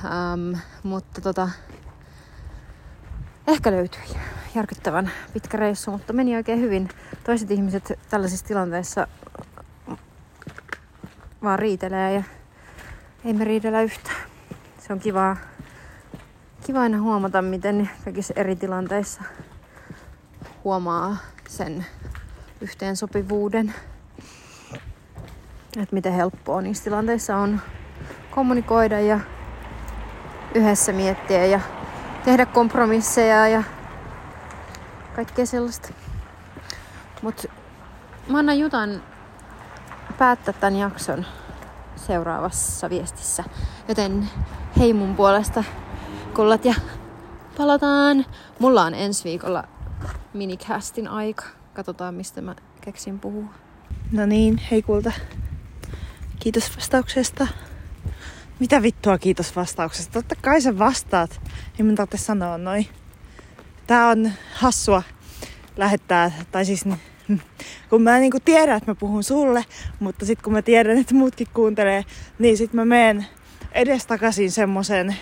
Speaker 1: Ähm, mutta tota, ehkä löytyi järkyttävän pitkä reissu, mutta meni oikein hyvin. Toiset ihmiset tällaisissa tilanteissa vaan riitelee ja ei me riidellä yhtään. Se on kivaa, kiva aina huomata, miten kaikissa eri tilanteissa huomaa sen yhteensopivuuden. Että miten helppoa niissä tilanteissa on kommunikoida ja yhdessä miettiä ja tehdä kompromisseja ja kaikkea sellaista. Mutta mä annan Jutan päättää tämän jakson seuraavassa viestissä. Joten hei mun puolesta kullat ja palataan. Mulla on ensi viikolla minicastin aika. Katsotaan mistä mä keksin puhua.
Speaker 2: No niin, hei kulta. Kiitos vastauksesta. Mitä vittua kiitos vastauksesta? Totta kai sä vastaat. Ei mun tarvitse sanoa noin. Tää on hassua lähettää, tai siis kun mä niinku tiedän, että mä puhun sulle, mutta sitten kun mä tiedän, että muutkin kuuntelee, niin sitten mä menen edestakaisin semmoisen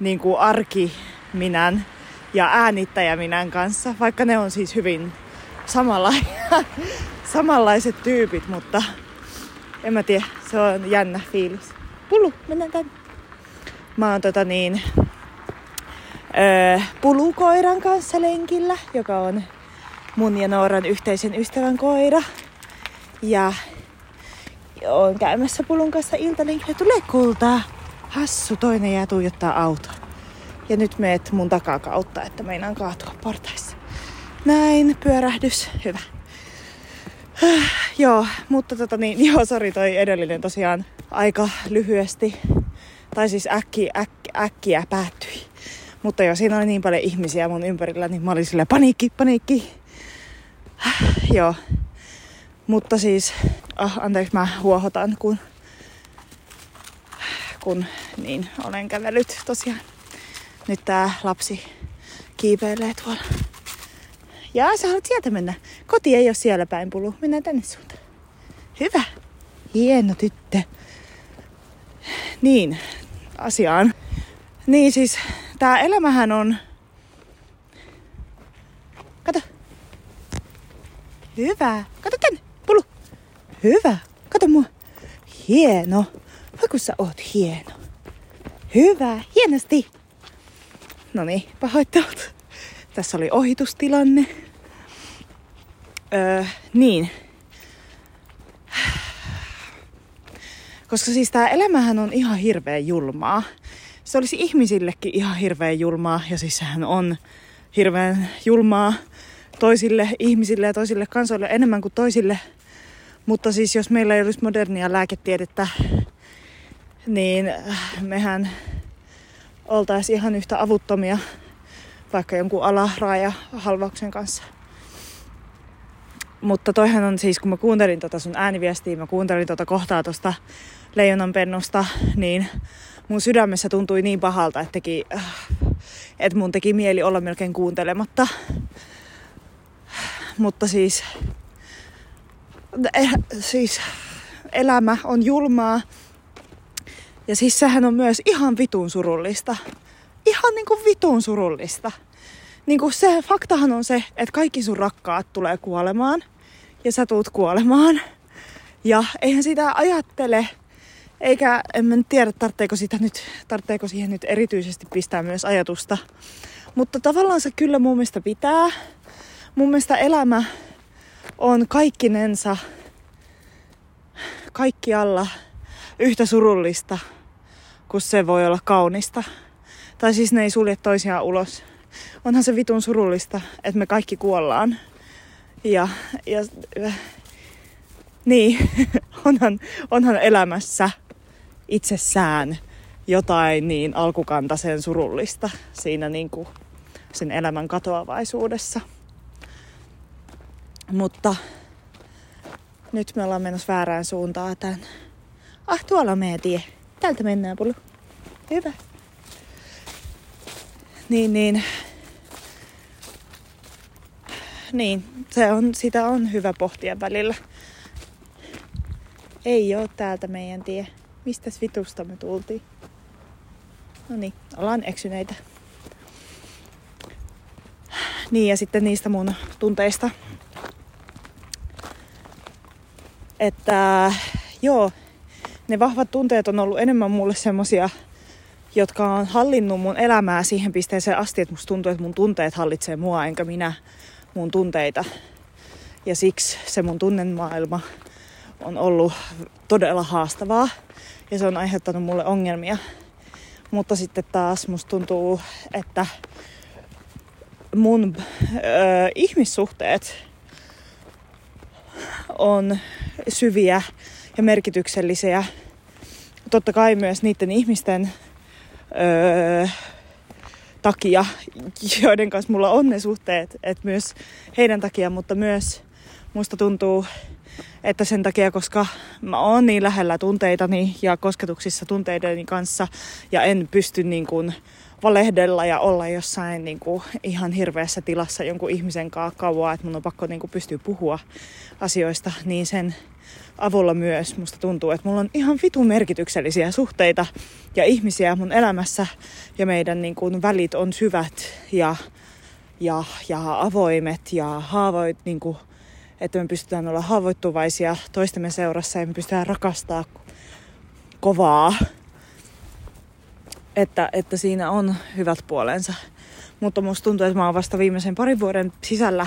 Speaker 2: niinku arkiminän ja äänittäjäminän kanssa, vaikka ne on siis hyvin samanlaiset tyypit, mutta en mä tiedä, se on jännä fiilis. Pulu, mennään tänne. Mä oon tota niin, öö, pulukoiran kanssa lenkillä, joka on mun ja Nooran yhteisen ystävän koira. Ja oon käymässä pulun kanssa iltalenkillä. Tulee kultaa. Hassu, toinen jää tuijottaa autoa. Ja nyt meet mun takakautta, että meinaan kaatua portaissa. Näin, pyörähdys. Hyvä. Joo, mutta tota niin, joo, sori toi edellinen tosiaan aika lyhyesti. Tai siis äkki, äk, äkkiä päättyi. Mutta joo, siinä oli niin paljon ihmisiä mun ympärillä, niin mä olin silleen paniikki, paniikki. Joo. Mutta siis, ah, anteeksi mä huohotan, kun, kun niin olen kävellyt tosiaan. Nyt tää lapsi kiipeilee tuolla. Ja sä haluat sieltä mennä. Koti ei ole siellä päin pulu. Mennään tänne suuntaan. Hyvä. Hieno tyttö. Niin, asiaan. Niin siis, tää elämähän on... Kato. Hyvä. Kato tänne. Pulu. Hyvä. Kato mua. Hieno. Voi kun sä oot hieno. Hyvä. Hienosti. No niin, pahoittelut. Tässä oli ohitustilanne. Öö, niin. Koska siis tää elämähän on ihan hirveän julmaa. Se olisi ihmisillekin ihan hirveän julmaa. Ja siis sehän on hirveän julmaa toisille ihmisille ja toisille kansoille enemmän kuin toisille. Mutta siis jos meillä ei olisi modernia lääketiedettä, niin mehän oltaisiin ihan yhtä avuttomia vaikka jonkun alaraaja halvauksen kanssa. Mutta toihan on siis, kun mä kuuntelin tota sun ääniviestiä, mä kuuntelin tota kohtaa tosta leijonanpennusta, niin mun sydämessä tuntui niin pahalta, että, teki, että mun teki mieli olla melkein kuuntelematta. Mutta siis, eh, siis elämä on julmaa. Ja siis sehän on myös ihan vitun surullista. Ihan niinku vitun surullista. Niinku se faktahan on se, että kaikki sun rakkaat tulee kuolemaan. Ja sä tuut kuolemaan. Ja eihän sitä ajattele, eikä en mä tiedä, tarvitseeko, sitä nyt, tarvitseeko siihen nyt erityisesti pistää myös ajatusta. Mutta tavallaan se kyllä mun mielestä pitää mun mielestä elämä on kaikkinensa kaikkialla yhtä surullista, kun se voi olla kaunista. Tai siis ne ei sulje toisiaan ulos. Onhan se vitun surullista, että me kaikki kuollaan. Ja, ja niin, onhan, onhan elämässä itsessään jotain niin alkukantaisen surullista siinä niin kuin sen elämän katoavaisuudessa. Mutta nyt me ollaan menossa väärään suuntaan tän. Ah, tuolla on meidän tie. Täältä mennään, Pulu. Hyvä. Niin, niin. niin, se on, sitä on hyvä pohtia välillä. Ei ole täältä meidän tie. Mistä vitusta me tultiin? No niin, ollaan eksyneitä. Niin ja sitten niistä mun tunteista. Että joo, ne vahvat tunteet on ollut enemmän mulle semmosia, jotka on hallinnut mun elämää siihen pisteeseen asti, että musta tuntuu, että mun tunteet hallitsee mua, enkä minä mun tunteita. Ja siksi se mun tunnemaailma on ollut todella haastavaa ja se on aiheuttanut mulle ongelmia. Mutta sitten taas musta tuntuu, että mun ö, ihmissuhteet on syviä ja merkityksellisiä. Totta kai myös niiden ihmisten öö, takia, joiden kanssa mulla on ne suhteet, että myös heidän takia, mutta myös musta tuntuu, että sen takia, koska mä oon niin lähellä tunteitani ja kosketuksissa tunteideni kanssa ja en pysty niin kuin valehdella ja olla jossain niin kuin ihan hirveässä tilassa jonkun ihmisen kanssa kauan, että mun on pakko niin kuin pystyä puhua asioista, niin sen avulla myös musta tuntuu, että mulla on ihan vitun merkityksellisiä suhteita ja ihmisiä mun elämässä ja meidän niin kuin, välit on syvät ja, ja, ja avoimet ja haavoit, niin kuin, että me pystytään olla haavoittuvaisia toistemme seurassa ja me pystytään rakastaa kovaa. Että, että siinä on hyvät puolensa. Mutta musta tuntuu, että mä oon vasta viimeisen parin vuoden sisällä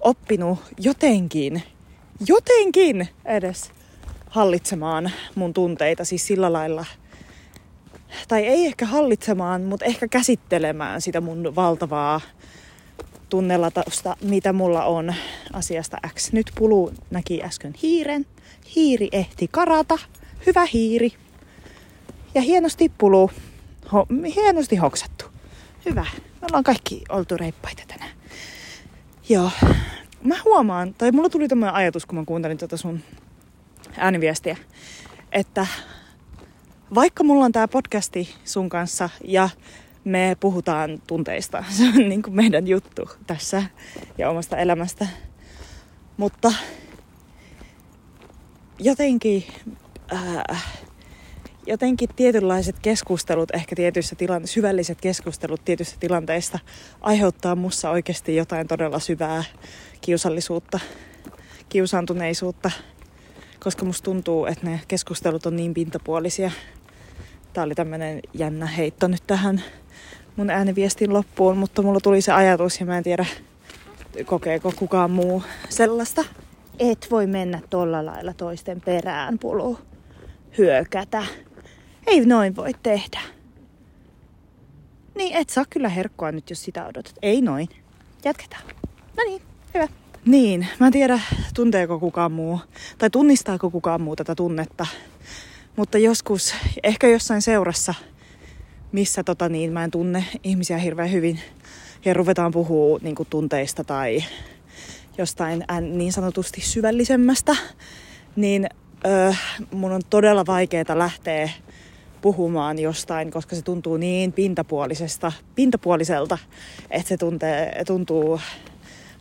Speaker 2: oppinut jotenkin jotenkin edes hallitsemaan mun tunteita, siis sillä lailla, tai ei ehkä hallitsemaan, mutta ehkä käsittelemään sitä mun valtavaa tunnelatausta, mitä mulla on asiasta X. Nyt Pulu näki äsken hiiren. Hiiri ehti karata. Hyvä hiiri. Ja hienosti Pulu. Ho, hienosti hoksattu. Hyvä. Me ollaan kaikki oltu reippaita tänään. Joo mä huomaan, tai mulla tuli tämmöinen ajatus, kun mä kuuntelin tota sun ääniviestiä, että vaikka mulla on tää podcasti sun kanssa ja me puhutaan tunteista, se on niin kuin meidän juttu tässä ja omasta elämästä, mutta jotenkin äh, jotenkin tietynlaiset keskustelut, ehkä tietyissä tilanteissa, syvälliset keskustelut tietyissä tilanteissa aiheuttaa mussa oikeasti jotain todella syvää kiusallisuutta, kiusaantuneisuutta, koska musta tuntuu, että ne keskustelut on niin pintapuolisia. Tää oli tämmönen jännä heitto nyt tähän mun ääniviestin loppuun, mutta mulla tuli se ajatus ja mä en tiedä, kokeeko kukaan muu sellaista. Et voi mennä tolla lailla toisten perään, pulu hyökätä. Ei noin voi tehdä. Niin, et saa kyllä herkkoa nyt, jos sitä odotat. Ei noin. Jatketaan. No niin, hyvä. Niin, mä en tiedä, tunteeko kukaan muu, tai tunnistaako kukaan muu tätä tunnetta. Mutta joskus, ehkä jossain seurassa, missä tota niin, mä en tunne ihmisiä hirveän hyvin, ja ruvetaan puhua niin tunteista tai jostain niin sanotusti syvällisemmästä, niin öö, mun on todella vaikeaa lähteä puhumaan jostain, koska se tuntuu niin pintapuolisesta, pintapuoliselta, että se tuntee, tuntuu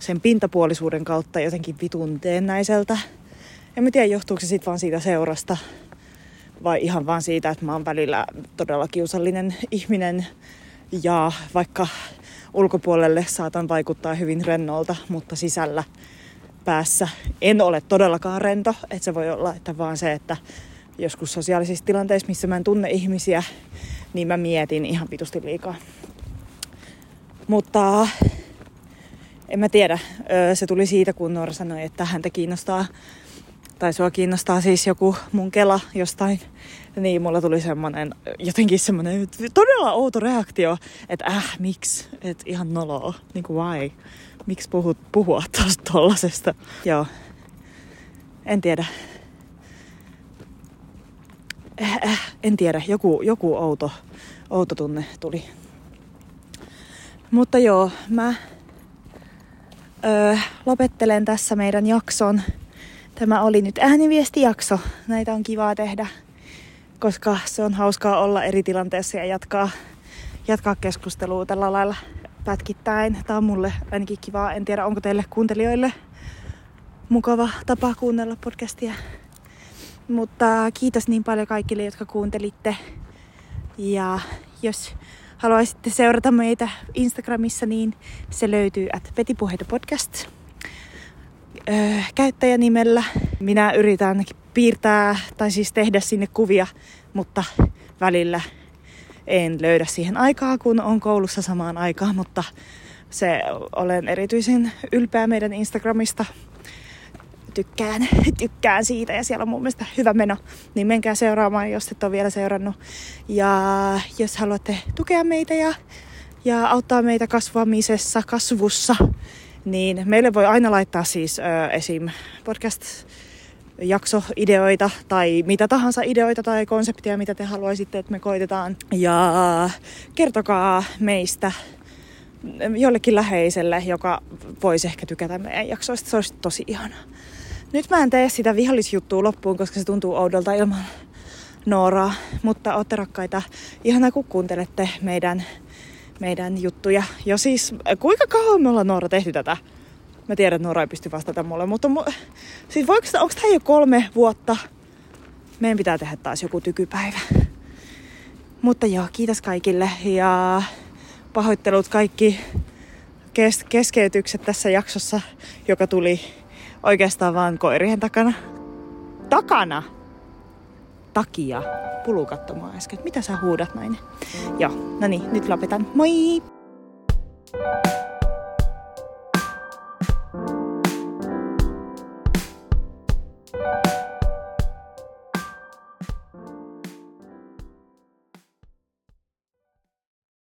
Speaker 2: sen pintapuolisuuden kautta jotenkin vitun teennäiseltä. En mä tiedä, johtuuko se sitten vaan siitä seurasta vai ihan vaan siitä, että mä oon välillä todella kiusallinen ihminen ja vaikka ulkopuolelle saatan vaikuttaa hyvin rennolta, mutta sisällä päässä en ole todellakaan rento. Että se voi olla, että vaan se, että joskus sosiaalisissa tilanteissa, missä mä en tunne ihmisiä, niin mä mietin ihan vitusti liikaa. Mutta en mä tiedä. Se tuli siitä, kun Noora sanoi, että häntä kiinnostaa, tai sua kiinnostaa siis joku mun kela jostain. Niin mulla tuli semmonen, jotenkin semmonen todella outo reaktio, että äh, miksi? Että ihan noloa. Niinku why? Miksi puhut, puhua tosta tollasesta? Joo. En tiedä. Äh, äh, en tiedä, joku, joku outo, outo tunne tuli. Mutta joo, mä öö, lopettelen tässä meidän jakson. Tämä oli nyt ääniviestijakso. Näitä on kivaa tehdä, koska se on hauskaa olla eri tilanteessa ja jatkaa, jatkaa keskustelua tällä lailla pätkittäin. Tämä on mulle ainakin kivaa. En tiedä, onko teille kuuntelijoille mukava tapa kuunnella podcastia. Mutta kiitos niin paljon kaikille, jotka kuuntelitte. Ja jos haluaisitte seurata meitä Instagramissa, niin se löytyy at Petipuheita podcast öö, käyttäjänimellä. Minä yritän piirtää tai siis tehdä sinne kuvia, mutta välillä en löydä siihen aikaa, kun on koulussa samaan aikaan, mutta se olen erityisen ylpeä meidän Instagramista. Tykkään, tykkään siitä ja siellä on mun mielestä hyvä meno. Niin menkää seuraamaan, jos et ole vielä seurannut. Ja jos haluatte tukea meitä ja, ja auttaa meitä kasvamisessa, kasvussa, niin meille voi aina laittaa siis ö, esim. podcast jaksoideoita tai mitä tahansa ideoita tai konseptia, mitä te haluaisitte, että me koitetaan. Ja kertokaa meistä jollekin läheiselle, joka voisi ehkä tykätä meidän jaksoista. Se olisi tosi ihanaa. Nyt mä en tee sitä vihollisjuttua loppuun, koska se tuntuu oudolta ilman Nooraa. Mutta ootte rakkaita. Ihanaa kun kuuntelette meidän, meidän juttuja. Jo siis, kuinka kauan me ollaan Noora tehty tätä? Mä tiedän, että Noora ei pysty vastata mulle, mutta mu- siis voiko, onko tämä jo kolme vuotta? Meidän pitää tehdä taas joku tykypäivä. Mutta joo, kiitos kaikille ja pahoittelut kaikki kes- keskeytykset tässä jaksossa, joka tuli oikeastaan vaan koirien takana. Takana? Takia. Pulu katsomaan äsken. Mitä sä huudat näin? Joo, no niin, nyt lopetan. Moi! thank you